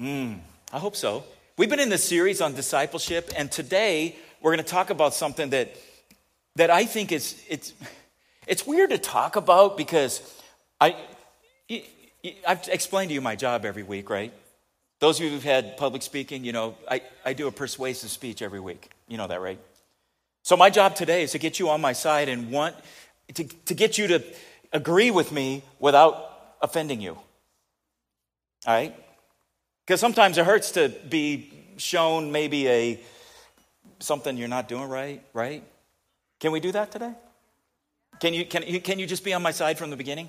Mm, I hope so. We've been in this series on discipleship, and today we're going to talk about something that, that I think is it's, it's weird to talk about because I, I've explained to you my job every week, right? Those of you who've had public speaking, you know, I, I do a persuasive speech every week. You know that, right? So my job today is to get you on my side and want to, to get you to agree with me without offending you. All right? Because sometimes it hurts to be shown maybe a something you're not doing right, right? Can we do that today? Can you, can, you, can you just be on my side from the beginning?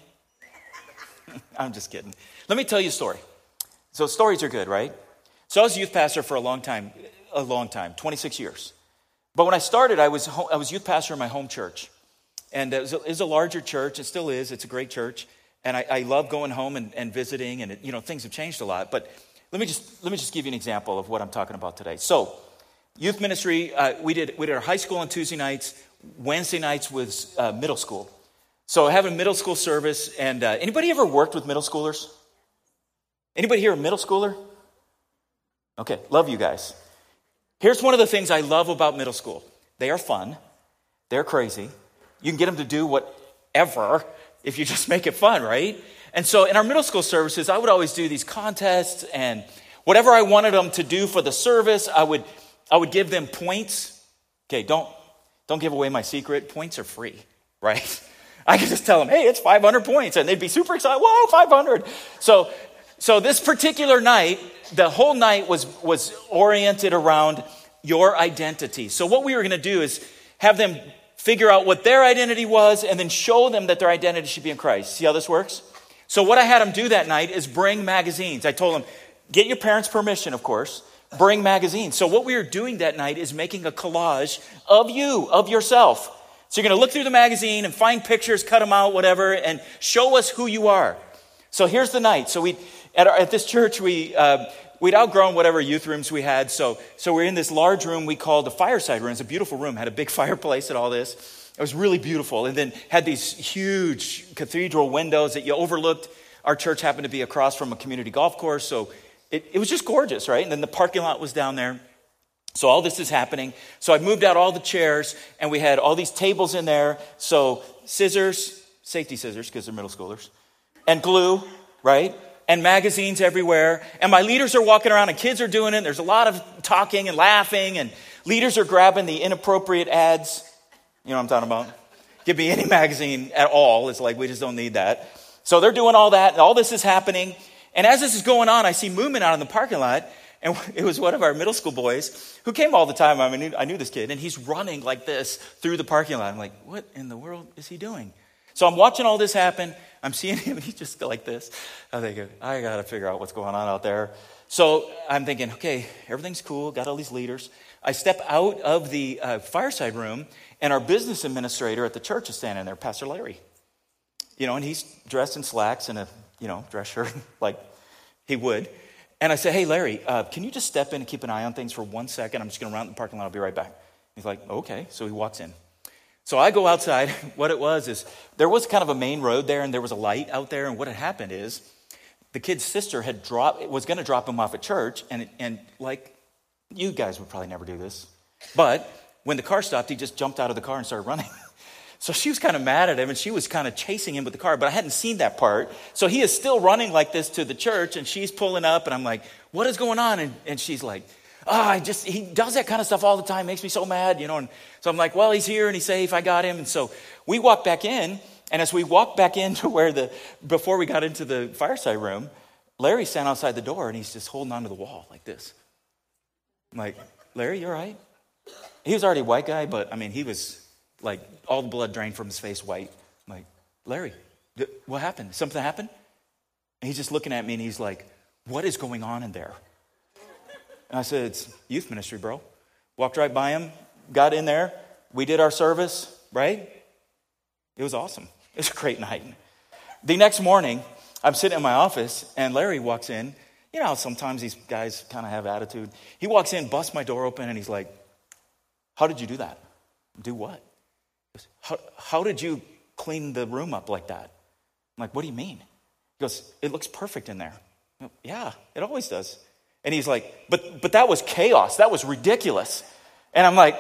I'm just kidding. Let me tell you a story. So, stories are good, right? So, I was a youth pastor for a long time, a long time, 26 years. But when I started, I was, I was youth pastor in my home church. And it was, a, it was a larger church, it still is, it's a great church. And I, I love going home and, and visiting, and it, you know, things have changed a lot. But let me just, let me just give you an example of what I'm talking about today. So, youth ministry, uh, we, did, we did our high school on Tuesday nights, Wednesday nights was uh, middle school. So, having middle school service, and uh, anybody ever worked with middle schoolers? Anybody here a middle schooler? Okay, love you guys. Here's one of the things I love about middle school they are fun, they're crazy. You can get them to do whatever if you just make it fun, right? And so in our middle school services, I would always do these contests and whatever I wanted them to do for the service, I would, I would give them points. Okay, don't, don't give away my secret. Points are free, right? I could just tell them, hey, it's 500 points, and they'd be super excited. Whoa, 500. So, so this particular night, the whole night was, was oriented around your identity. So what we were going to do is have them figure out what their identity was and then show them that their identity should be in Christ. See how this works? So, what I had them do that night is bring magazines. I told them, get your parents' permission, of course, bring magazines. So, what we were doing that night is making a collage of you, of yourself. So, you're going to look through the magazine and find pictures, cut them out, whatever, and show us who you are. So, here's the night. So, we at, our, at this church, we, uh, we'd outgrown whatever youth rooms we had. So, so we're in this large room we called the fireside room. It's a beautiful room, had a big fireplace and all this. It was really beautiful. And then had these huge cathedral windows that you overlooked. Our church happened to be across from a community golf course. So it, it was just gorgeous, right? And then the parking lot was down there. So all this is happening. So I moved out all the chairs and we had all these tables in there. So scissors, safety scissors, because they're middle schoolers, and glue, right? And magazines everywhere. And my leaders are walking around and kids are doing it. There's a lot of talking and laughing and leaders are grabbing the inappropriate ads. You know what I'm talking about? Give me any magazine at all. It's like, we just don't need that. So they're doing all that, and all this is happening. And as this is going on, I see movement out in the parking lot. And it was one of our middle school boys who came all the time. I mean, I knew this kid, and he's running like this through the parking lot. I'm like, what in the world is he doing? So I'm watching all this happen. I'm seeing him, he's just like this. I think, I got to figure out what's going on out there. So I'm thinking, okay, everything's cool, got all these leaders. I step out of the uh, fireside room, and our business administrator at the church is standing there, Pastor Larry. You know, and he's dressed in slacks and a, you know, dress shirt like he would. And I said, hey, Larry, uh, can you just step in and keep an eye on things for one second? I'm just going to run in the parking lot. I'll be right back. He's like, okay. So he walks in. So I go outside. What it was is there was kind of a main road there, and there was a light out there. And what had happened is the kid's sister had dropped, was going to drop him off at church, and, and like you guys would probably never do this, but when the car stopped, he just jumped out of the car and started running. So she was kind of mad at him and she was kind of chasing him with the car, but I hadn't seen that part. So he is still running like this to the church and she's pulling up and I'm like, what is going on? And, and she's like, oh, I just, he does that kind of stuff all the time, makes me so mad, you know. And so I'm like, well, he's here and he's safe, I got him. And so we walk back in and as we walked back into where the, before we got into the fireside room, Larry standing outside the door and he's just holding onto the wall like this. I'm like, Larry, you're right. He was already a white guy, but I mean, he was like all the blood drained from his face white. I'm like, Larry, what happened? Something happened? And he's just looking at me and he's like, What is going on in there? And I said, It's youth ministry, bro. Walked right by him, got in there. We did our service, right? It was awesome. It was a great night. The next morning, I'm sitting in my office and Larry walks in. You know, sometimes these guys kind of have attitude. He walks in, busts my door open, and he's like, How did you do that? Do what? How, how did you clean the room up like that? I'm like, What do you mean? He goes, It looks perfect in there. yeah, it always does. And he's like, but, but that was chaos. That was ridiculous. And I'm like,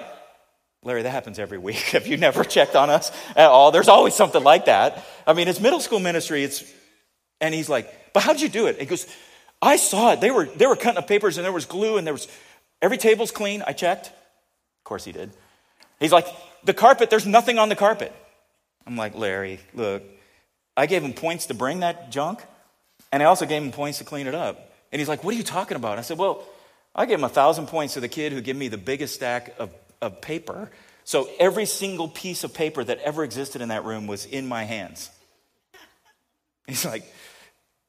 Larry, that happens every week. Have you never checked on us at all? There's always something like that. I mean, it's middle school ministry. It's, and he's like, but how'd you do it? He goes, I saw it. They were, they were cutting up papers and there was glue and there was, every table's clean. I checked. Of course he did. He's like, the carpet, there's nothing on the carpet. I'm like, Larry, look, I gave him points to bring that junk and I also gave him points to clean it up. And he's like, what are you talking about? I said, well, I gave him a thousand points to the kid who gave me the biggest stack of, of paper. So every single piece of paper that ever existed in that room was in my hands. He's like,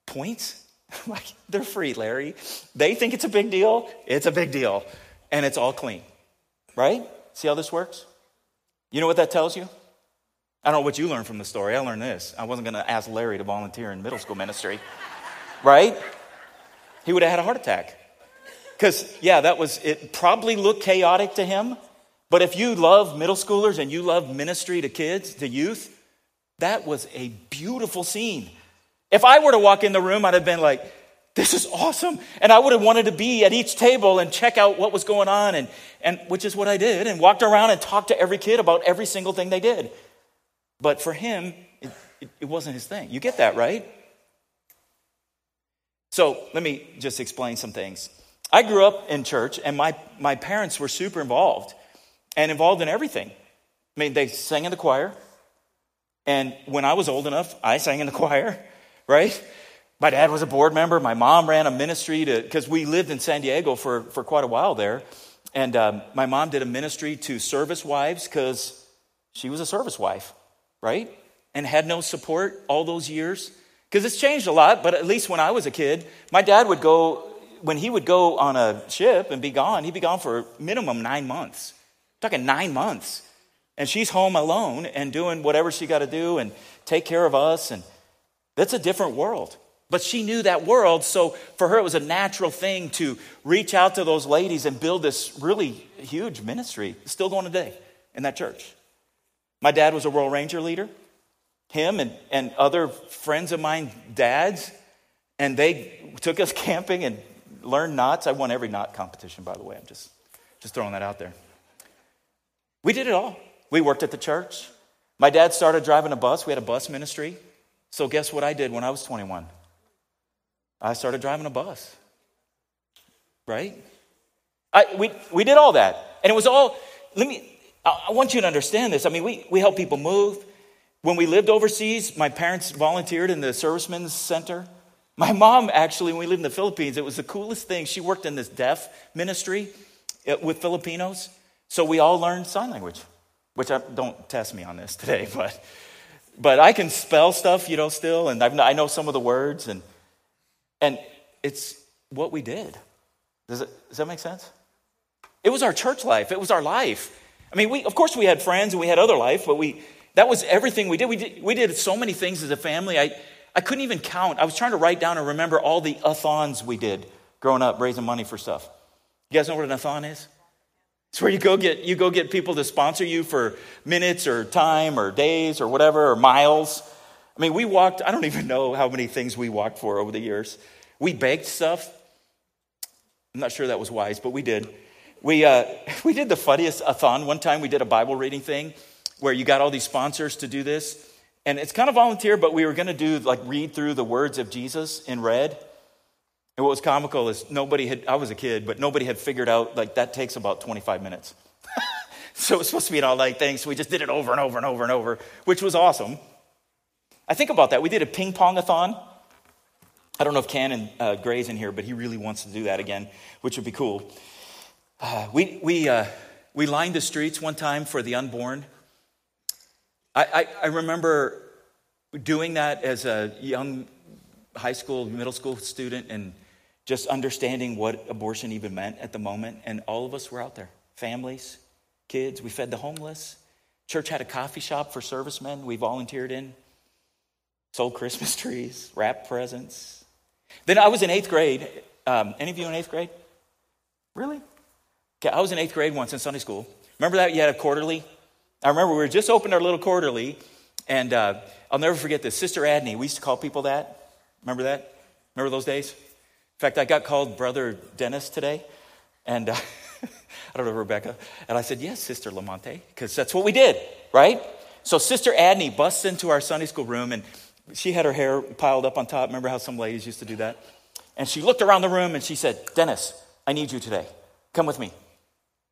points? like, they're free, Larry. They think it's a big deal. It's a big deal. And it's all clean. Right? See how this works? You know what that tells you? I don't know what you learned from the story. I learned this. I wasn't going to ask Larry to volunteer in middle school ministry. right? He would have had a heart attack. Because, yeah, that was, it probably looked chaotic to him. But if you love middle schoolers and you love ministry to kids, to youth, that was a beautiful scene. If I were to walk in the room, I'd have been like, this is awesome. And I would have wanted to be at each table and check out what was going on, and, and which is what I did, and walked around and talked to every kid about every single thing they did. But for him, it, it, it wasn't his thing. You get that, right? So let me just explain some things. I grew up in church, and my, my parents were super involved and involved in everything. I mean, they sang in the choir. And when I was old enough, I sang in the choir, right? My dad was a board member. My mom ran a ministry to, because we lived in San Diego for, for quite a while there. And um, my mom did a ministry to service wives because she was a service wife, right? And had no support all those years. Because it's changed a lot, but at least when I was a kid, my dad would go, when he would go on a ship and be gone, he'd be gone for a minimum nine months. I'm talking nine months. And she's home alone and doing whatever she got to do and take care of us. And that's a different world. But she knew that world, so for her it was a natural thing to reach out to those ladies and build this really huge ministry. Still going today in that church. My dad was a Royal Ranger leader him and, and other friends of mine, dads, and they took us camping and learned knots. I won every knot competition, by the way. I'm just, just throwing that out there. We did it all. We worked at the church. My dad started driving a bus. We had a bus ministry. So, guess what I did when I was 21? I started driving a bus. Right? I, we, we did all that. And it was all, let me, I, want you to understand this. I mean, we, we help people move. When we lived overseas, my parents volunteered in the Servicemen's Center. My mom, actually, when we lived in the Philippines, it was the coolest thing. She worked in this deaf ministry uh, with Filipinos. So we all learned sign language, which I, don't test me on this today, but, but I can spell stuff, you know, still, and I've, I know some of the words, and, and it's what we did. Does, it, does that make sense? It was our church life, it was our life. I mean, we, of course, we had friends and we had other life, but we, that was everything we did. We did, we did so many things as a family. I, I couldn't even count. I was trying to write down and remember all the athons we did growing up, raising money for stuff. You guys know what an athon is? It's where you go get you go get people to sponsor you for minutes or time or days or whatever or miles. I mean, we walked. I don't even know how many things we walked for over the years. We baked stuff. I'm not sure that was wise, but we did. We uh, we did the funniest athon one time. We did a Bible reading thing, where you got all these sponsors to do this. And it's kind of volunteer, but we were going to do like read through the words of Jesus in red. And what was comical is nobody had, I was a kid, but nobody had figured out like that takes about 25 minutes. so it was supposed to be an all night thing. So we just did it over and over and over and over, which was awesome. I think about that. We did a ping pong a thon. I don't know if Cannon uh, Gray's in here, but he really wants to do that again, which would be cool. Uh, we, we, uh, we lined the streets one time for the unborn. I, I, I remember doing that as a young high school, middle school student, and just understanding what abortion even meant at the moment. And all of us were out there families, kids. We fed the homeless. Church had a coffee shop for servicemen we volunteered in, sold Christmas trees, wrapped presents. Then I was in eighth grade. Um, any of you in eighth grade? Really? Okay, I was in eighth grade once in Sunday school. Remember that? You had a quarterly I remember we were just opened our little quarterly, and uh, I'll never forget this. Sister Adney, we used to call people that. Remember that? Remember those days? In fact, I got called Brother Dennis today, and uh, I don't know, Rebecca. And I said, Yes, Sister Lamonte, because that's what we did, right? So Sister Adney busts into our Sunday school room, and she had her hair piled up on top. Remember how some ladies used to do that? And she looked around the room and she said, Dennis, I need you today. Come with me.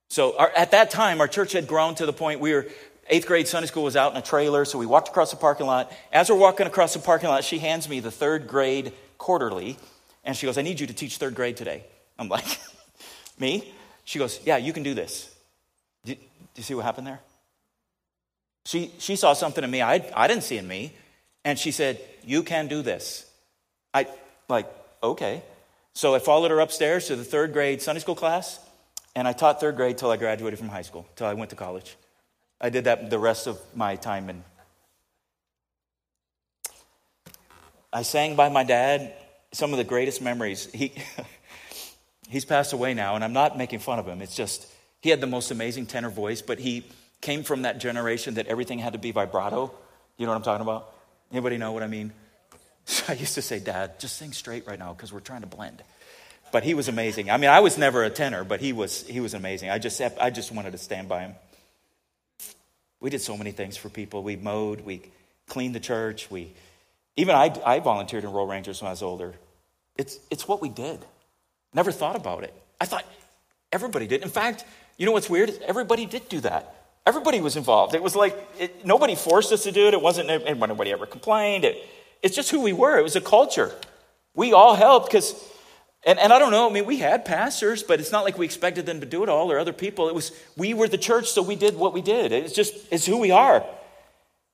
So our, at that time, our church had grown to the point we were eighth grade Sunday school was out in a trailer, so we walked across the parking lot. As we're walking across the parking lot, she hands me the third grade quarterly, and she goes, I need you to teach third grade today. I'm like, Me? She goes, Yeah, you can do this. Do, do you see what happened there? She, she saw something in me I, I didn't see in me, and she said, You can do this. I, like, okay. So I followed her upstairs to the third grade Sunday school class, and I taught third grade till I graduated from high school, till I went to college. I did that the rest of my time. And I sang by my dad some of the greatest memories. He, he's passed away now, and I'm not making fun of him. It's just, he had the most amazing tenor voice, but he came from that generation that everything had to be vibrato. You know what I'm talking about? Anybody know what I mean? I used to say, Dad, just sing straight right now because we're trying to blend. But he was amazing. I mean, I was never a tenor, but he was, he was amazing. I just, I just wanted to stand by him. We did so many things for people. We mowed, we cleaned the church, we even I, I volunteered in Royal Rangers when I was older. It's, it's what we did. Never thought about it. I thought everybody did. In fact, you know what's weird? Everybody did do that. Everybody was involved. It was like it, nobody forced us to do it. It wasn't anybody ever complained. It, it's just who we were. It was a culture. We all helped because, and, and I don't know, I mean, we had pastors, but it's not like we expected them to do it all or other people. It was, we were the church, so we did what we did. It's just, it's who we are.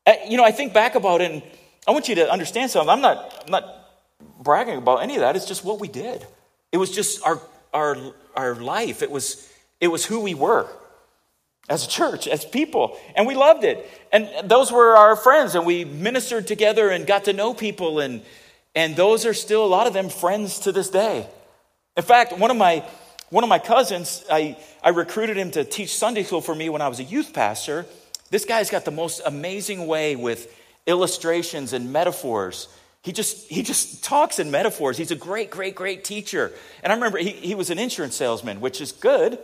Uh, you know, I think back about it, and I want you to understand something. I'm not, I'm not bragging about any of that. It's just what we did. It was just our, our, our life. It was, it was who we were as a church, as people. And we loved it. And those were our friends, and we ministered together and got to know people. And, and those are still, a lot of them, friends to this day. In fact, one of my, one of my cousins, I, I recruited him to teach Sunday school for me when I was a youth pastor. This guy's got the most amazing way with illustrations and metaphors. He just, he just talks in metaphors. He's a great, great, great teacher. And I remember he, he was an insurance salesman, which is good,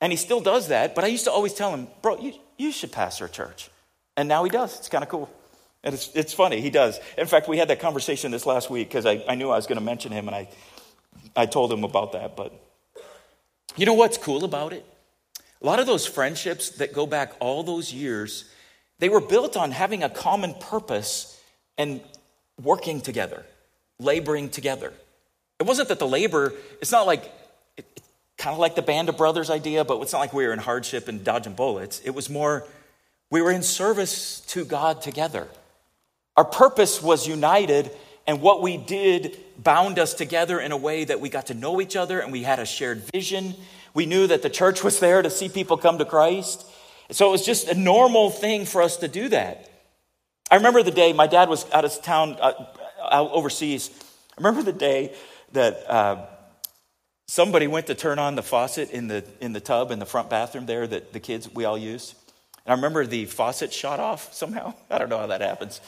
and he still does that. But I used to always tell him, bro, you, you should pastor a church. And now he does. It's kind of cool. And it's, it's funny, he does. In fact, we had that conversation this last week because I, I knew I was going to mention him, and I, I told him about that. But you know what's cool about it? A lot of those friendships that go back all those years they were built on having a common purpose and working together, laboring together. It wasn't that the labor, it's not like, it, kind of like the Band of Brothers idea, but it's not like we were in hardship and dodging bullets. It was more, we were in service to God together. Our purpose was united, and what we did bound us together in a way that we got to know each other and we had a shared vision. We knew that the church was there to see people come to Christ. So it was just a normal thing for us to do that. I remember the day my dad was out of town, uh, overseas. I remember the day that uh, somebody went to turn on the faucet in the, in the tub in the front bathroom there that the kids, we all used. And I remember the faucet shot off somehow. I don't know how that happens.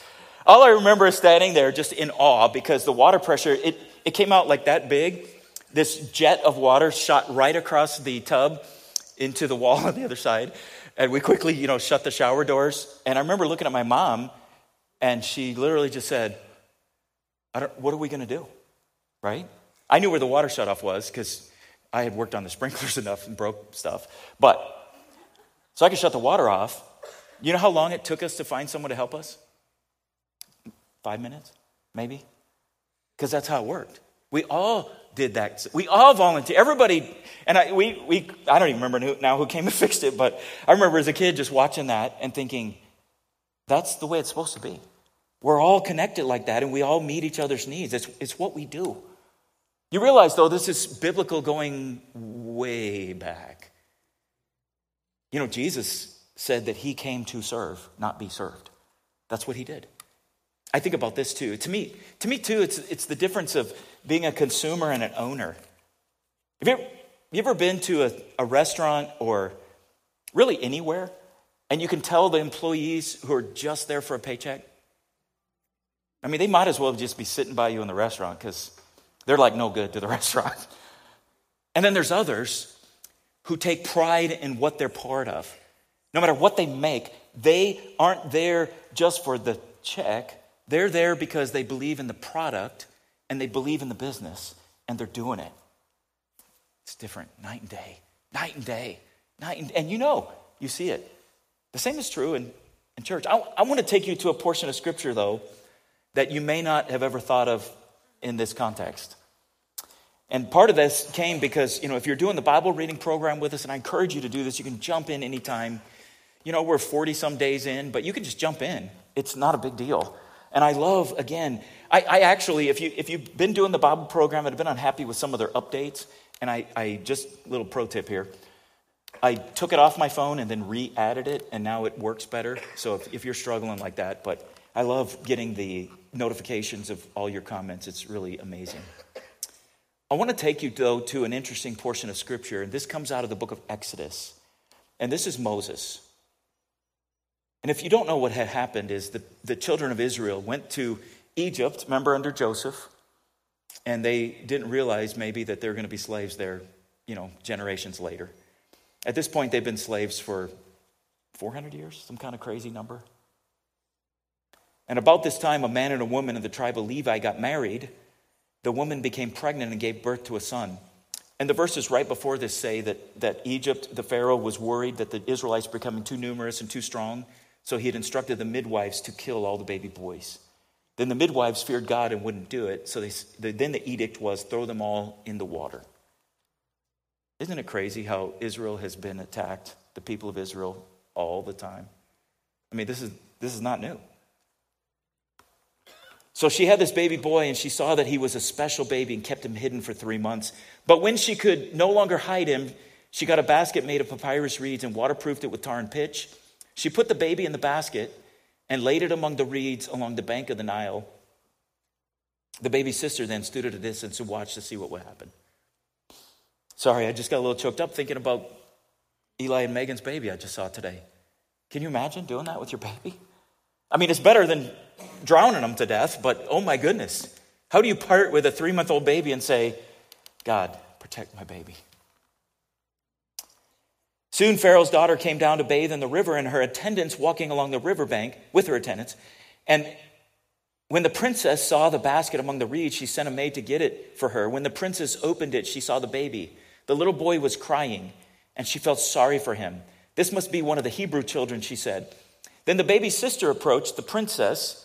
All I remember is standing there just in awe because the water pressure, it, it came out like that big. This jet of water shot right across the tub into the wall on the other side. And we quickly, you know, shut the shower doors. And I remember looking at my mom, and she literally just said, I don't, what are we going to do? Right? I knew where the water shut off was because I had worked on the sprinklers enough and broke stuff. But, so I could shut the water off. You know how long it took us to find someone to help us? Five minutes, maybe? Because that's how it worked. We all did that. We all volunteered. Everybody, and I, we, we, I don't even remember who, now who came and fixed it, but I remember as a kid just watching that and thinking, that's the way it's supposed to be. We're all connected like that, and we all meet each other's needs. It's, it's what we do. You realize, though, this is biblical going way back. You know, Jesus said that he came to serve, not be served. That's what he did. I think about this too. To me, to me too, it's, it's the difference of being a consumer and an owner. Have you ever, you ever been to a, a restaurant or really anywhere and you can tell the employees who are just there for a paycheck? I mean, they might as well just be sitting by you in the restaurant because They're like no good to the restaurant. And then there's others who take pride in what they're part of. No matter what they make, they aren't there just for the check. They're there because they believe in the product and they believe in the business and they're doing it. It's different night and day, night and day, night and And you know, you see it. The same is true in, in church. I, I want to take you to a portion of scripture, though, that you may not have ever thought of in this context. And part of this came because, you know, if you're doing the Bible reading program with us, and I encourage you to do this, you can jump in anytime. You know, we're 40 some days in, but you can just jump in. It's not a big deal. And I love, again, I, I actually, if, you, if you've been doing the Bible program and have been unhappy with some of their updates, and I, I just, little pro tip here, I took it off my phone and then re added it, and now it works better. So if, if you're struggling like that, but I love getting the notifications of all your comments. It's really amazing. I want to take you, though, to an interesting portion of Scripture, and this comes out of the book of Exodus. And this is Moses. And if you don't know what had happened, is the, the children of Israel went to Egypt, remember under Joseph, and they didn't realize maybe that they're going to be slaves there, you know, generations later. At this point, they've been slaves for 400 years, some kind of crazy number. And about this time, a man and a woman of the tribe of Levi got married. The woman became pregnant and gave birth to a son. And the verses right before this say that, that Egypt, the Pharaoh, was worried that the Israelites were becoming too numerous and too strong. So he had instructed the midwives to kill all the baby boys. Then the midwives feared God and wouldn't do it. So they, then the edict was throw them all in the water. Isn't it crazy how Israel has been attacked, the people of Israel, all the time? I mean, this is, this is not new. So she had this baby boy, and she saw that he was a special baby and kept him hidden for three months. But when she could no longer hide him, she got a basket made of papyrus reeds and waterproofed it with tar and pitch. She put the baby in the basket and laid it among the reeds along the bank of the Nile. The baby's sister then stood at a distance and watched to see what would happen. Sorry, I just got a little choked up thinking about Eli and Megan's baby I just saw today. Can you imagine doing that with your baby? I mean, it's better than drowning them to death, but oh my goodness. How do you part with a three month old baby and say, God, protect my baby? Soon Pharaoh's daughter came down to bathe in the river, and her attendants walking along the riverbank with her attendants. And when the princess saw the basket among the reeds, she sent a maid to get it for her. When the princess opened it, she saw the baby. The little boy was crying, and she felt sorry for him. This must be one of the Hebrew children, she said. Then the baby's sister approached the princess.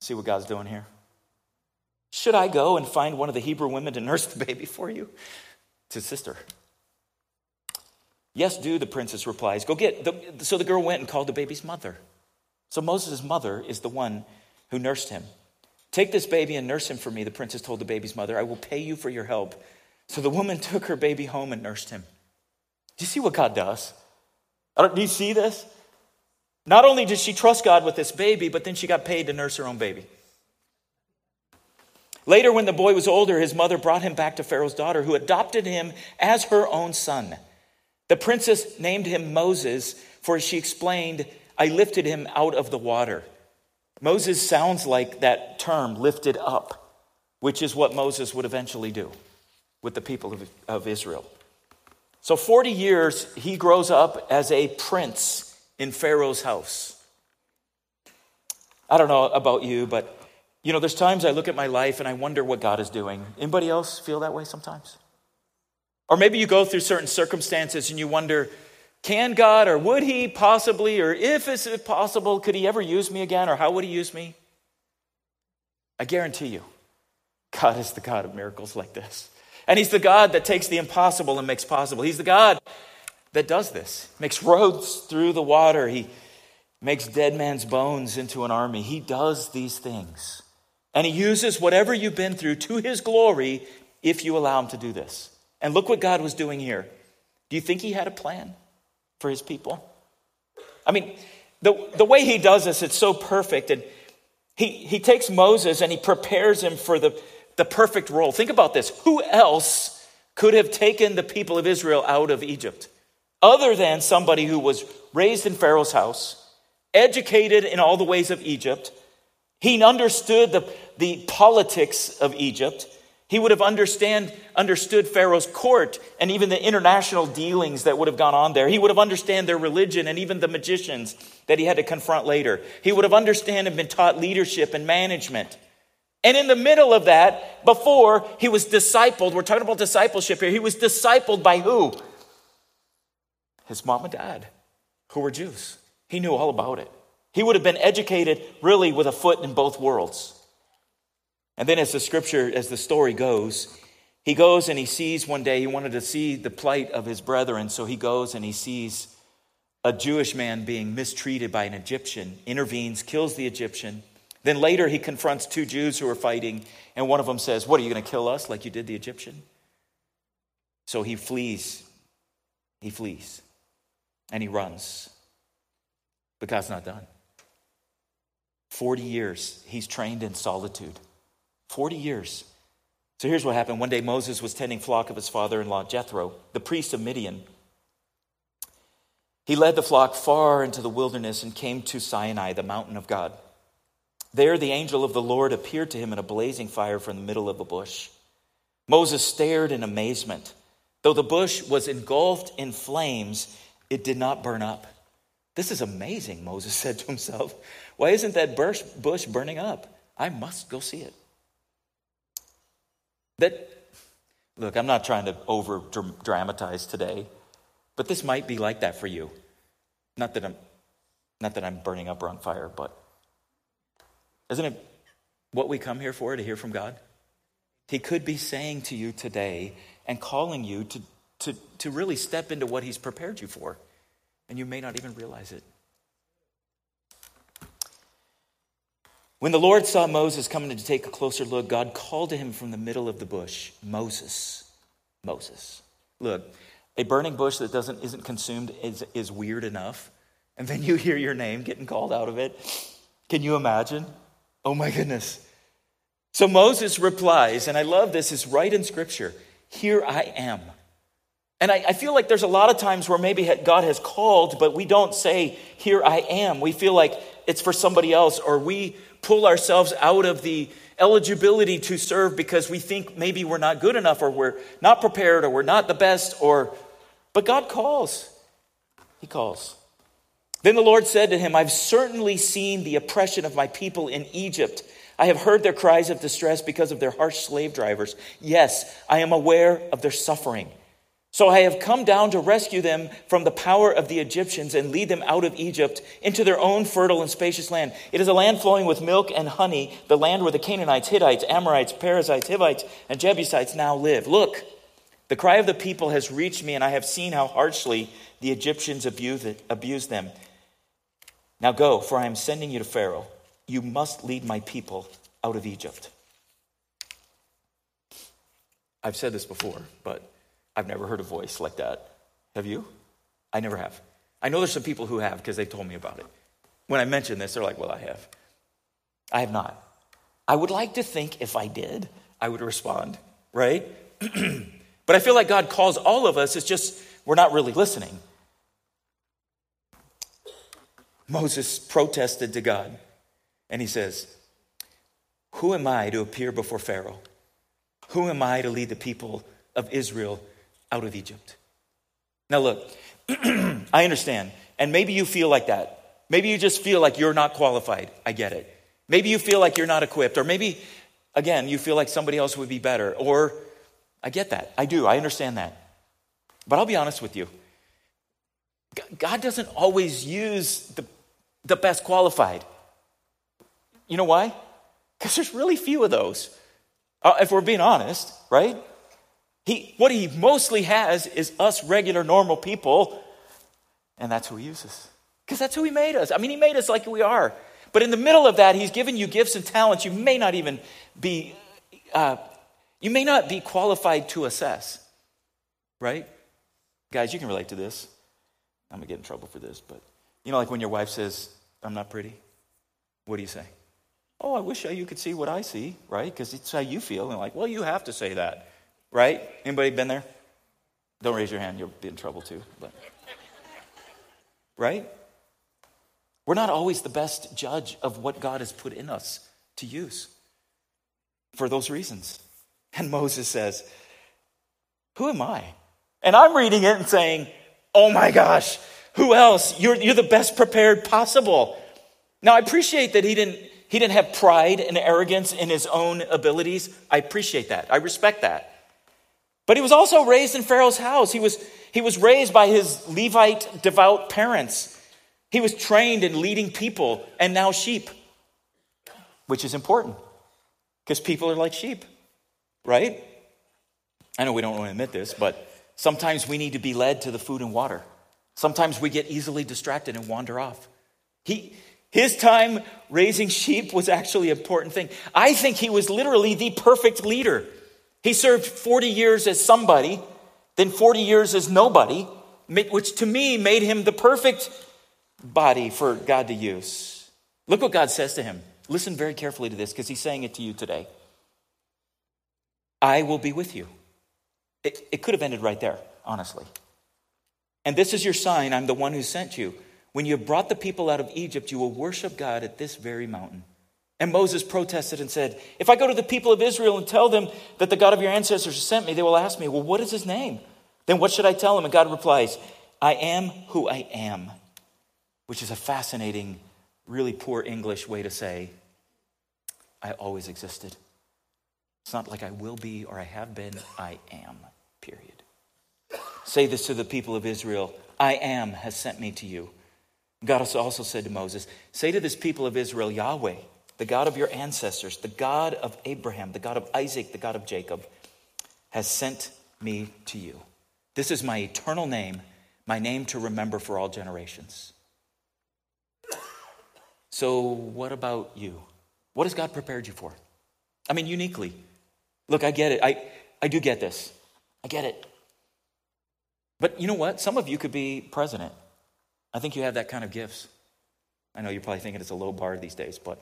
See what God's doing here? Should I go and find one of the Hebrew women to nurse the baby for you? It's his sister. Yes, do, the princess replies. Go get. The, so the girl went and called the baby's mother. So Moses' mother is the one who nursed him. Take this baby and nurse him for me, the princess told the baby's mother. I will pay you for your help. So the woman took her baby home and nursed him. Do you see what God does? Do you see this? Not only did she trust God with this baby, but then she got paid to nurse her own baby. Later, when the boy was older, his mother brought him back to Pharaoh's daughter, who adopted him as her own son. The princess named him Moses, for she explained, I lifted him out of the water. Moses sounds like that term, lifted up, which is what Moses would eventually do with the people of, of Israel. So, 40 years, he grows up as a prince in Pharaoh's house. I don't know about you, but you know, there's times I look at my life and I wonder what God is doing. Anybody else feel that way sometimes? Or maybe you go through certain circumstances and you wonder, can God or would He possibly, or if it's possible, could He ever use me again, or how would He use me? I guarantee you, God is the God of miracles like this. And He's the God that takes the impossible and makes possible. He's the God that does this, makes roads through the water. He makes dead man's bones into an army. He does these things. And He uses whatever you've been through to His glory if you allow Him to do this. And look what God was doing here. Do you think he had a plan for his people? I mean, the, the way he does this, it's so perfect. And he, he takes Moses and he prepares him for the, the perfect role. Think about this. Who else could have taken the people of Israel out of Egypt other than somebody who was raised in Pharaoh's house, educated in all the ways of Egypt? He understood the, the politics of Egypt. He would have understand, understood Pharaoh's court and even the international dealings that would have gone on there. He would have understood their religion and even the magicians that he had to confront later. He would have understood and been taught leadership and management. And in the middle of that, before he was discipled, we're talking about discipleship here, he was discipled by who? His mom and dad, who were Jews. He knew all about it. He would have been educated really with a foot in both worlds. And then, as the scripture, as the story goes, he goes and he sees one day, he wanted to see the plight of his brethren, so he goes and he sees a Jewish man being mistreated by an Egyptian, intervenes, kills the Egyptian. Then later, he confronts two Jews who are fighting, and one of them says, What, are you going to kill us like you did the Egyptian? So he flees. He flees. And he runs. But God's not done. 40 years, he's trained in solitude. 40 years. So here's what happened. One day Moses was tending flock of his father-in-law Jethro, the priest of Midian. He led the flock far into the wilderness and came to Sinai, the mountain of God. There the angel of the Lord appeared to him in a blazing fire from the middle of a bush. Moses stared in amazement. Though the bush was engulfed in flames, it did not burn up. This is amazing, Moses said to himself. Why isn't that bush burning up? I must go see it. That, look, I'm not trying to over dramatize today, but this might be like that for you. Not that I'm, not that I'm burning up or on fire, but isn't it what we come here for to hear from God? He could be saying to you today and calling you to, to, to really step into what He's prepared you for, and you may not even realize it. When the Lord saw Moses coming to take a closer look, God called to him from the middle of the bush, Moses, Moses. Look, a burning bush that doesn't, isn't consumed is, is weird enough. And then you hear your name getting called out of it. Can you imagine? Oh my goodness. So Moses replies, and I love this, is right in scripture Here I am. And I, I, feel like there's a lot of times where maybe God has called, but we don't say, Here I am. We feel like it's for somebody else, or we pull ourselves out of the eligibility to serve because we think maybe we're not good enough or we're not prepared or we're not the best or but God calls. He calls. Then the Lord said to him, I've certainly seen the oppression of my people in Egypt. I have heard their cries of distress because of their harsh slave drivers. Yes, I am aware of their suffering. So I have come down to rescue them from the power of the Egyptians and lead them out of Egypt into their own fertile and spacious land. It is a land flowing with milk and honey, the land where the Canaanites, Hittites, Amorites, Perizzites, Hivites, and Jebusites now live. Look, the cry of the people has reached me, and I have seen how harshly the Egyptians abuse them. Now go, for I am sending you to Pharaoh. You must lead my people out of Egypt. I've said this before, but I've never heard a voice like that. Have you? I never have. I know there's some people who have because they told me about it. When I mention this, they're like, well, I have. I have not. I would like to think if I did, I would respond, right? but I feel like God calls all of us, it's just we're not really listening. Moses protested to God, and he says, Who am I to appear before Pharaoh? Who am I to lead the people of Israel out of Egypt. Now, look, I understand. And maybe you feel like that. Maybe you just feel like you're not qualified. I get it. Maybe you feel like you're not equipped. Or maybe, again, you feel like somebody else would be better. Or I get that. I do. I understand that. But I'll be honest with you God doesn't always use the, the best qualified. You know why? Because there's really few of those. Uh, if we're being honest, right? He, what he mostly has is us regular, normal people, and that's who he uses. Because that's who he made us. I mean, he made us like we are. But in the middle of that, he's given you gifts and talents you may not even be, uh, you may not be qualified to assess. Right? Guys, you can relate to this. I'm going to get in trouble for this, but you know, like when your wife says, I'm not pretty, what do you say? Oh, I wish you could see what I see, right? Because it's how you feel. And like, well, you have to say that. Right? Anybody been there? Don't raise your hand, you'll be in trouble too. But right? We're not always the best judge of what God has put in us. to use for those reasons. And Moses says, Who am I? And I'm reading it and saying, Oh my gosh, who else? You're, you're the best prepared possible. Now, I appreciate that he didn't, he didn't have pride and arrogance in his own abilities. I appreciate that. I respect that. But he was also raised in Pharaoh's house. He was, he was raised by his Levite devout parents. He was trained in leading people and now sheep, which is important because people are like sheep, right? I know we don't want to admit this, but sometimes we need to be led to the food and water. Sometimes we get easily distracted and wander off. He, his time raising sheep was actually an important thing. I think he was literally the perfect leader. He served 40 years as somebody, then 40 years as nobody, which to me made him the perfect body for God to use. Look what God says to him. Listen very carefully to this because he's saying it to you today. I will be with you. It, it could have ended right there, honestly. And this is your sign I'm the one who sent you. When you have brought the people out of Egypt, you will worship God at this very mountain. And Moses protested and said, If I go to the people of Israel and tell them that the God of your ancestors sent me, they will ask me, Well, what is his name? Then what should I tell them? And God replies, I am who I am, which is a fascinating, really poor English way to say, I always existed. It's not like I will be or I have been, I am, period. Say this to the people of Israel I am has sent me to you. God also said to Moses, Say to this people of Israel, Yahweh, the God of your ancestors, the God of Abraham, the God of Isaac, the God of Jacob, has sent me to you. This is my eternal name, my name to remember for all generations. So, what about you? What has God prepared you for? I mean, uniquely. Look, I get it. I, I do get this. I get it. But you know what? Some of you could be president. I think you have that kind of gifts. I know you're probably thinking it's a low bar these days, but,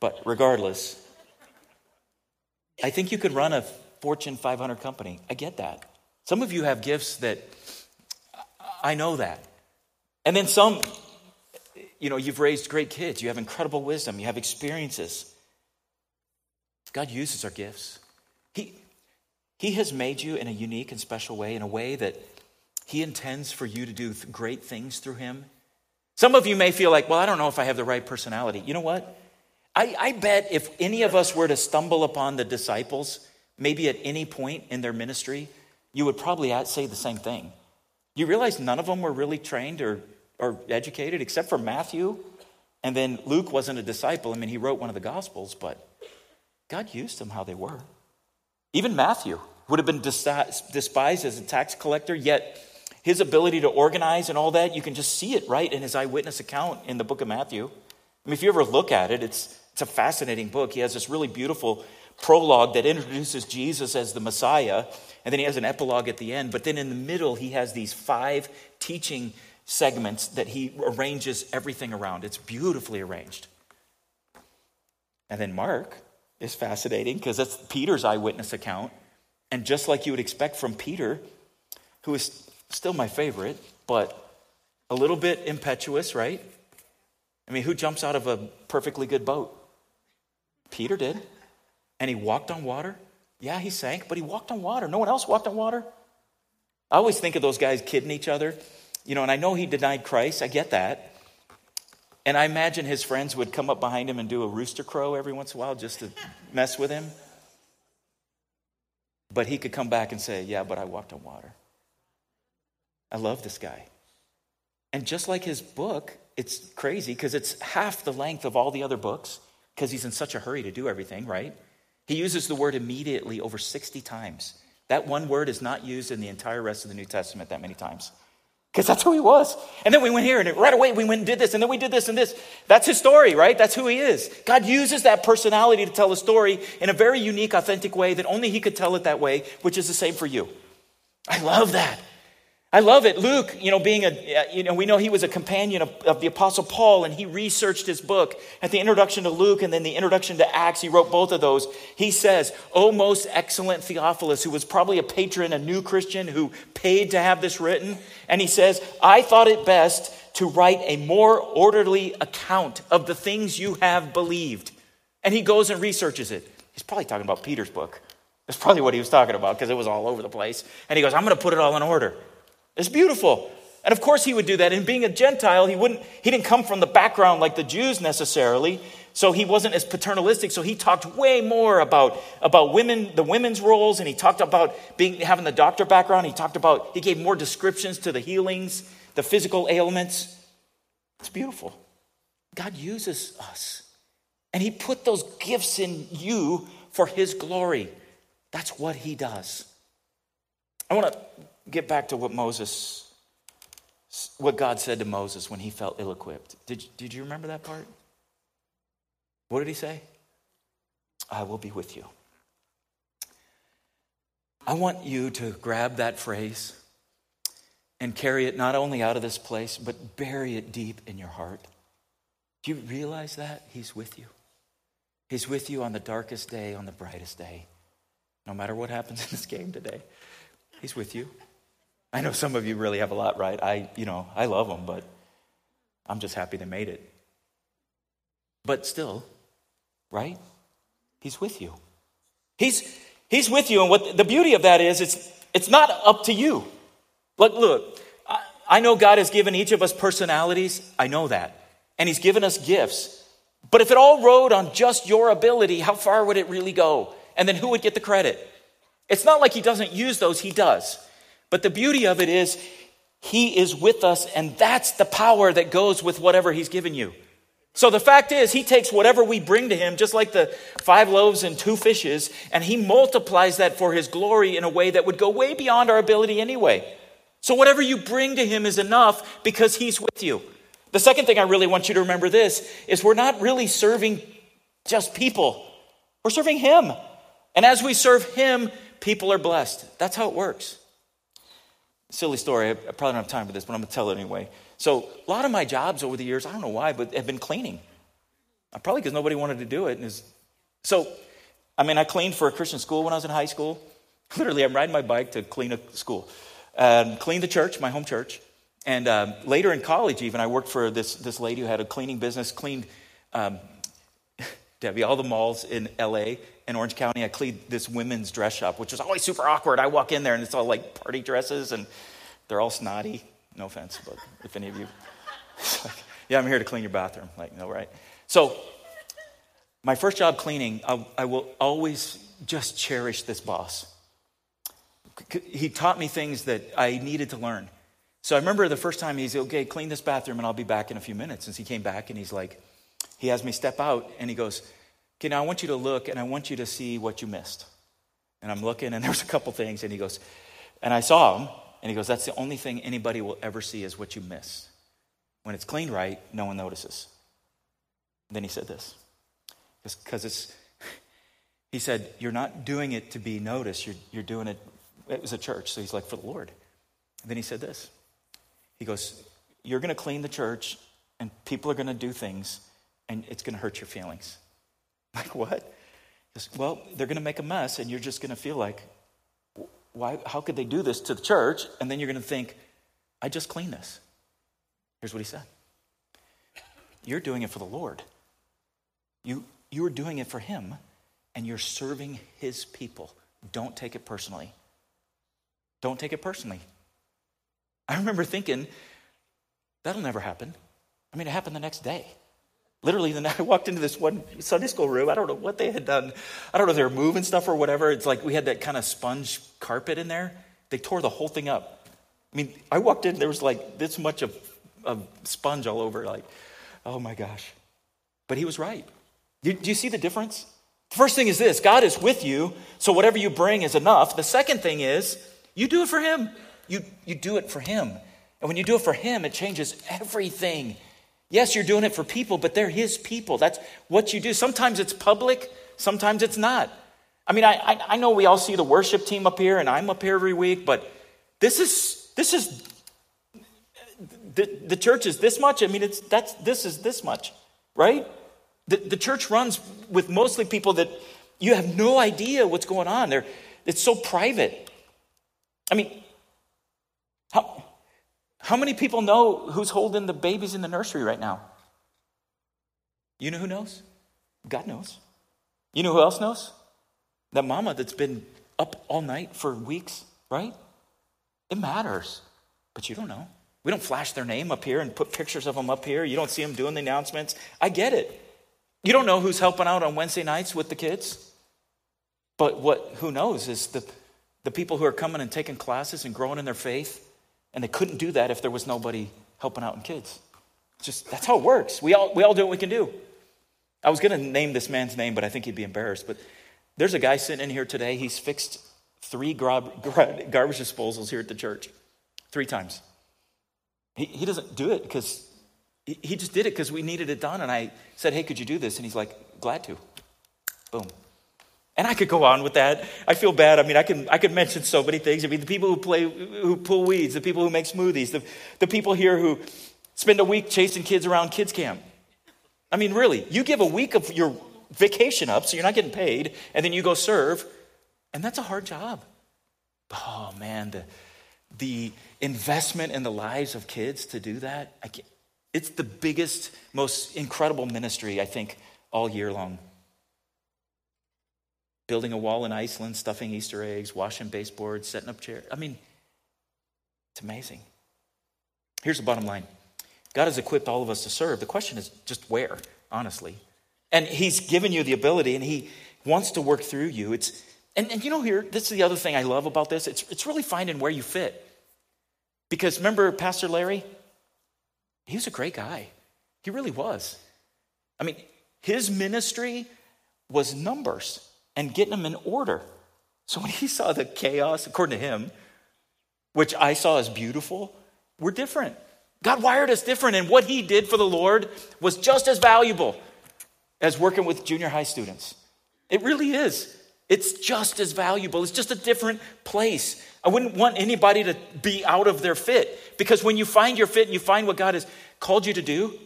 but regardless, I think you could run a Fortune 500 company. I get that. Some of you have gifts that I know that. And then some, you know, you've raised great kids, you have incredible wisdom, you have experiences. God uses our gifts. He, he has made you in a unique and special way, in a way that he intends for you to do great things through Him. Some of you may feel like, well, I don't know if I have the right personality. You know what? I, I bet if any of us were to stumble upon the disciples, maybe at any point in their ministry, you would probably say the same thing. You realize none of them were really trained or, or educated except for Matthew. And then Luke wasn't a disciple. I mean, he wrote one of the Gospels, but God used them how they were. Even Matthew would have been despised as a tax collector, yet his ability to organize and all that, you can just see it right in his eyewitness account in the book of Matthew. I mean, if you ever look at it, it's, it's a fascinating book. He has this really beautiful prologue that introduces Jesus as the Messiah, and then he has an epilogue at the end. But then in the middle, he has these five teaching segments that he arranges everything around. It's beautifully arranged. And then Mark is fascinating because that's Peter's eyewitness account. And just like you would expect from Peter, who is still my favorite, but a little bit impetuous, right? I mean, who jumps out of a perfectly good boat? Peter did. And he walked on water. Yeah, he sank, but he walked on water. No one else walked on water. I always think of those guys kidding each other. You know, and I know he denied Christ. I get that. And I imagine his friends would come up behind him and do a rooster crow every once in a while just to mess with him. But he could come back and say, Yeah, but I walked on water. I love this guy. And just like his book, it's crazy because it's half the length of all the other books because he's in such a hurry to do everything, right? He uses the word immediately over 60 times. That one word is not used in the entire rest of the New Testament that many times because that's who he was. And then we went here and it right away we went and did this and then we did this and this. That's his story, right? That's who he is. God uses that personality to tell a story in a very unique, authentic way that only he could tell it that way, which is the same for you. I love that. I love it. Luke, you know, being a, uh, you know, we know he was a companion of, of, the Apostle Paul and he researched his book. At the introduction to Luke and then the introduction to Acts, he wrote both of those. He says, O most excellent Theophilus, who was probably a patron, a new Christian who paid to have this written. And he says, I thought it best to write a more orderly account of the things you have believed. And he goes and researches it. He's probably talking about Peter's book. That's probably what he was talking about because it was all over the place. And he goes, I'm going to put it all in order. It's beautiful. And of course he would do that. And being a Gentile, he wouldn't he didn't come from the background like the Jews necessarily. So he wasn't as paternalistic. So he talked way more about, about women, the women's roles, and he talked about being having the doctor background. He talked about he gave more descriptions to the healings, the physical ailments. It's beautiful. God uses us. And he put those gifts in you for his glory. That's what he does. I want to get back to what Moses what God said to Moses when he felt ill equipped. Did, did you remember that part? What did he say? I will be with you. I want you to grab that phrase and carry it not only out of this place, but bury it deep in your heart. Do you realize that? He's with you. He's with you on the darkest day, on the brightest day. No matter what happens in this game today, He's with you. I know some of you really have a lot right. I, you know, I love them, but I'm just happy they made it. But still, right? He's with you. He's he's with you, and what the beauty of that is, it's it's not up to you. Look, look. I, I know God has given each of us personalities. I know that, and He's given us gifts. But if it all rode on just your ability, how far would it really go? And then who would get the credit? It's not like He doesn't use those; He does. But the beauty of it is, He is with us, and that's the power that goes with whatever He's given you. So the fact is, He takes whatever we bring to Him, just like the five loaves and two fishes, and He multiplies that for His glory in a way that would go way beyond our ability anyway. So whatever you bring to Him is enough because He's with you. The second thing I really want you to remember this is we're not really serving just people, we're serving Him. And as we serve Him, people are blessed. That's how it works silly story. I probably don't have time for this, but I'm going to tell it anyway. So, a lot of my jobs over the years, I don't know why, but have been cleaning. Uh, probably because nobody wanted to do it. And so, I mean, I cleaned for a Christian school when I was in high school. Literally, I'm riding my bike to clean a school, um, clean the church, my home church. And um, later in college, even, I worked for this, this lady who had a cleaning business, cleaned, um, Debbie, all the malls in LA in Orange County, I cleaned this women's dress shop, which was always super awkward. I walk in there and it's all like party dresses and they're all snotty. No offense, but if any of you, like, yeah, I'm here to clean your bathroom. Like, no, right? So, my first job cleaning, I, I will always just cherish this boss. He taught me things that I needed to learn. So I remember the first time he's, okay, clean this bathroom and I'll be back in a few minutes. And he came back and he's like, he has me step out and he goes, Okay, now I want you to look and I want you to see what you missed. And I'm looking and there's a couple things and he goes, and I saw him and he goes, That's the only thing anybody will ever see is what you miss. When it's cleaned right, no one notices. And then he said this because it's, he said, You're not doing it to be noticed, you're, you're doing it, it was a church, so he's like, For the Lord. And then he said this He goes, You're going to clean the church and people are going to do things and it's going to hurt your feelings. Like what? well, they're going to make a mess, and you're just going to feel like, why, how could they do this to the church? And then you're going to think, I just cleaned this. Here's what he said You're doing it for the Lord. You, you are doing it for him, and you're serving his people. Don't take it personally. Don't take it personally. I remember thinking, that'll never happen. I mean, it happened the next day. Literally, the night I walked into this one Sunday school room. I don't know what they had done. I don't know if they were moving stuff or whatever. It's like we had that kind of sponge carpet in there. They tore the whole thing up. I mean, I walked in, there was like this much of, of sponge all over. Like, oh my gosh. But he was right. Do, do you see the difference? The first thing is this God is with you, so whatever you bring is enough. The second thing is you do it for him. You, you do it for him. And when you do it for him, it changes everything Yes, you're doing it for people, but they're his people. That's what you do. Sometimes it's public, sometimes it's not. I mean, I, I, know we all see the worship team up here, and I'm up here every week, but this is this is the, the church is this much. I mean, it's that's this is this much, right? The, the church runs with mostly people that you have no idea what's going on. They're, it's so private. I mean, how, how many people know who's holding the babies in the nursery right now? You know who knows? God knows. You know who else knows? That mama that's been up all night for weeks, right? It matters, but you don't know. We don't flash their name up here and put pictures of them up here. You don't see them doing the announcements. I get it. You don't know who's helping out on Wednesday nights with the kids. But what who knows is the, the people who are coming and taking classes and growing in their faith, and they couldn't do that if there was nobody helping out in kids. Just that's how it works. We all we all do what we can do. I was going to name this man's name, but I think he'd be embarrassed. But there's a guy sitting in here today. He's fixed three garbage disposals here at the church, three times. He, he doesn't do it because he, he just did it because we needed it done. And I said, Hey, could you do this? And he's like, Glad to. Boom. And I could go on with that. I feel bad. I mean, I can I could mention so many things. I mean, the people who play who pull weeds, the people who make smoothies, the, the people here who spend a week chasing kids around kids camp. I mean, really, you give a week of your vacation up, so you're not getting paid, and then you go serve, and that's a hard job. Oh man, the the investment in the lives of kids to do that, it's the biggest, most incredible ministry, I think, all year long. Building a wall in Iceland, stuffing Easter eggs, washing baseboards, setting up chairs. I mean, it's amazing. Here's the bottom line God has equipped all of us to serve. The question is just where, honestly. And He's given you the ability, and He wants to work through you. It's and, and you know, here, this is the other thing I love about this. It's, it's really finding where you fit. Because remember Pastor Larry? He was a great guy. He really was. I mean, his ministry was numbers and getting them in order. So when he saw the chaos, according to him, which I saw as beautiful, we're different. God wired us different, and what he did for the Lord was just as valuable as working with junior high students. It really is. It's just as valuable. It's just a different place. I wouldn't want anybody to be out of their fit because when you find your fit and you find what God has called you to do,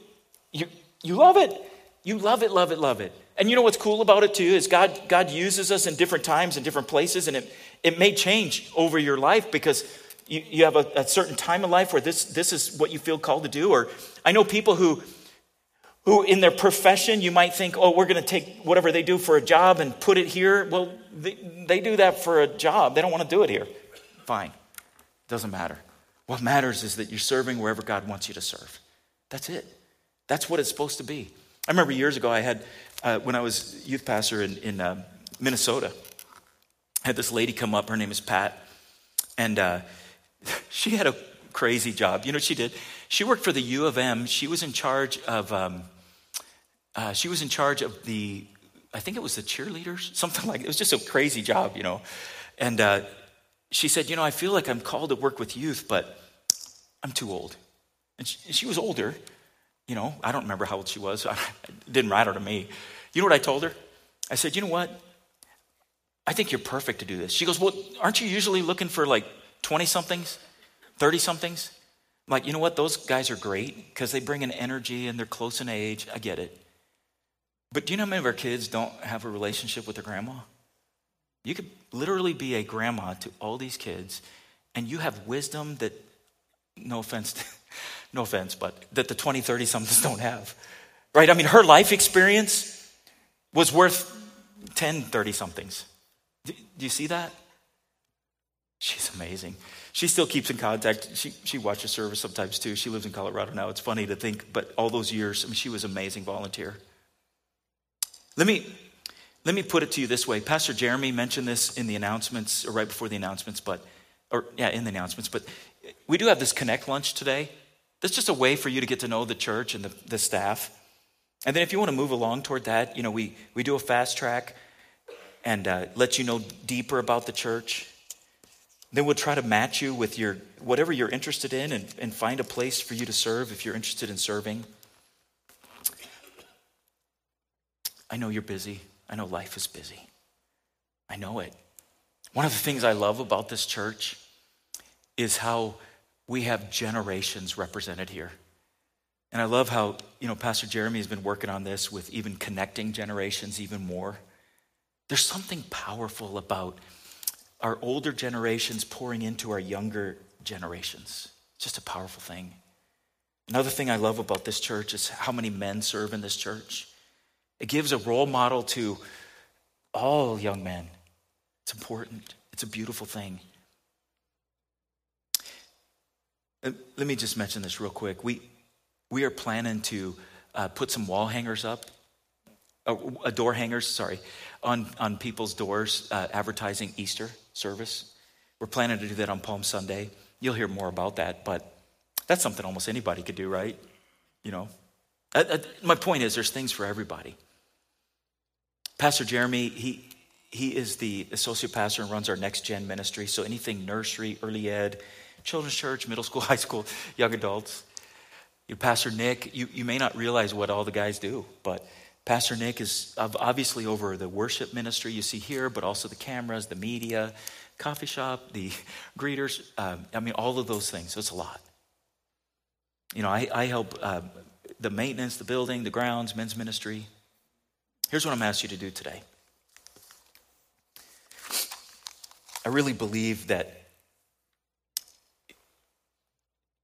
you, you love it. You love it, love it, love it. And you know what's cool about it too is God, God uses us in different times and different places, and it, it may change over your life because you, you have a, a certain time in life where this, this is what you feel called to do. Or I know people who who in their profession you might think, oh, we're going to take whatever they do for a job and put it here. Well, they, they do that for a job. They don't want to do it here. Fine. Doesn't matter. What matters is that you're serving wherever God wants you to serve. That's it. That's what it's supposed to be. I remember years ago, I had, uh, when I was youth pastor in, in uh, Minnesota, I had this lady come up. Her name is Pat. And uh, she had a crazy job. You know what she did? She worked for the U of M. She was in charge of um, uh, she was in charge of the, I think it was the cheerleaders, something like it was just a crazy job, you know. And uh, she said, you know, I feel like I'm called to work with youth, but I'm too old. And she, she was older, you know. I don't remember how old she was. it didn't matter to me. You know what I told her? I said, you know what? I think you're perfect to do this. She goes, well, aren't you usually looking for like 20 somethings, 30 somethings? like, you know what? Those guys are great because they bring an energy and they're close in age. I get it. But do you know how many of our kids don't have a relationship with their grandma? You could literally be a grandma to all these kids, and you have wisdom that, no offense, no offense, but that the 20, 30 somethings don't have. Right? I mean, her life experience was worth 10, 30 somethings. Do, do you see that? She's amazing. She still keeps in contact. She, she watches service sometimes too. She lives in Colorado now. It's funny to think, but all those years, I mean, she was amazing volunteer. Let me, let me put it to you this way. Pastor Jeremy mentioned this in the announcements, or right before the announcements, but, or yeah, in the announcements, but we do have this Connect lunch today. That's just a way for you to get to know the church and the, the staff. And then if you want to move along toward that, you know, we, we do a fast track and uh, let you know deeper about the church. Then we'll try to match you with your whatever you're interested in and, and find a place for you to serve if you're interested in serving. I know you're busy. I know life is busy. I know it. One of the things I love about this church is how we have generations represented here. And I love how, you know, Pastor Jeremy has been working on this with even connecting generations even more. There's something powerful about our older generations pouring into our younger generations. It's just a powerful thing. Another thing I love about this church is how many men serve in this church. It gives a role model to all young men. It's important, it's a beautiful thing. Uh, let me just mention this real quick. We, we are planning to uh, put some wall hangers up, uh, uh, door hangers, sorry, on, on people's doors uh, advertising Easter service. We're planning to do that on Palm Sunday. You'll hear more about that, but that's something almost anybody could do, right? You know, my point is there's things for everybody. Pastor Jeremy, he, he is the associate pastor and runs our next gen ministry. So anything nursery, early ed, children's church, middle school, high school, young adults. Your Pastor Nick, you, you may not realize what all the guys do, but Pastor Nick is obviously over the worship ministry you see here, but also the cameras, the media, coffee shop, the greeters. Um, I mean, all of those things. So it's a lot. You know, I, I help uh, the maintenance, the building, the grounds, men's ministry. Here's what I'm asking you to do today. I really believe that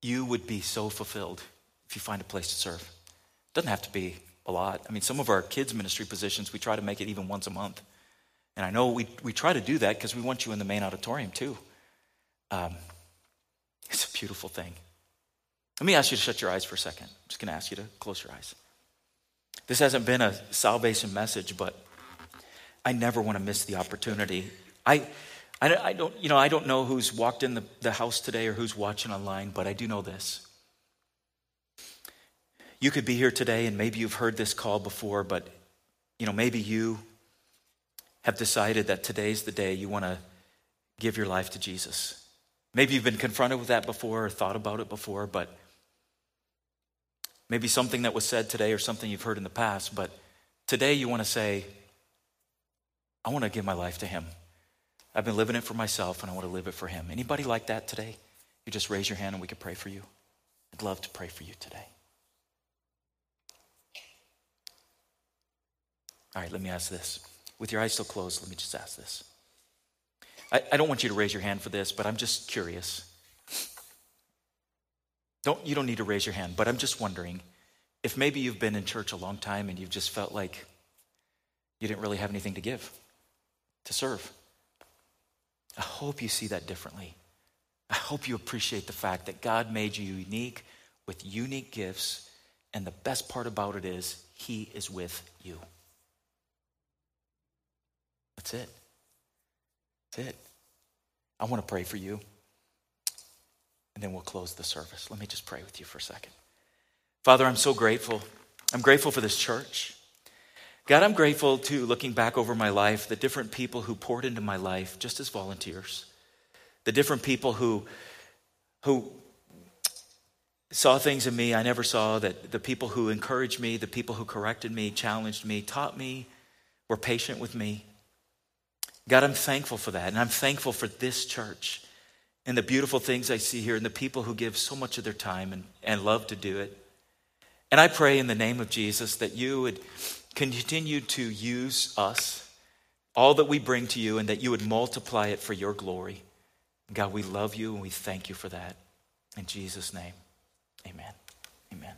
you would be so fulfilled if you find a place to serve. It doesn't have to be a lot. I mean, some of our kids' ministry positions, we try to make it even once a month. And I know we, we try to do that because we want you in the main auditorium too. Um, it's a beautiful thing. Let me ask you to shut your eyes for a second. I'm just going to ask you to close your eyes. This hasn't been a salvation message, but I never want to miss the opportunity. I, I, I, don't, you know, I don't know who's walked in the, the house today or who's watching online, but I do know this. You could be here today and maybe you've heard this call before, but you know, maybe you have decided that today's the day you want to give your life to Jesus. Maybe you've been confronted with that before or thought about it before, but maybe something that was said today or something you've heard in the past, but today you want to say, I want to give my life to him. I've been living it for myself and I want to live it for him. Anybody like that today? You just raise your hand and we can pray for you. I'd love to pray for you today. All right, let me ask this. With your eyes still closed, let me just ask this. I, I don't want you to raise your hand for this, but I'm just curious. Don't, you don't need to raise your hand, but I'm just wondering if maybe you've been in church a long time and you've just felt like you didn't really have anything to give, to serve. I hope you see that differently. I hope you appreciate the fact that God made you unique with unique gifts, and the best part about it is He is with you. That's it. That's it. I want to pray for you. And then we'll close the service. Let me just pray with you for a second. Father, I'm so grateful. I'm grateful for this church. God, I'm grateful to looking back over my life, the different people who poured into my life just as volunteers, the different people who, who saw things in me I never saw, that the people who encouraged me, the people who corrected me, challenged me, taught me, were patient with me. God, I'm thankful for that. And I'm thankful for this church and the beautiful things I see here and the people who give so much of their time and, and love to do it. And I pray in the name of Jesus that you would continue to use us, all that we bring to you, and that you would multiply it for your glory. God, we love you and we thank you for that. In Jesus' name, amen. Amen.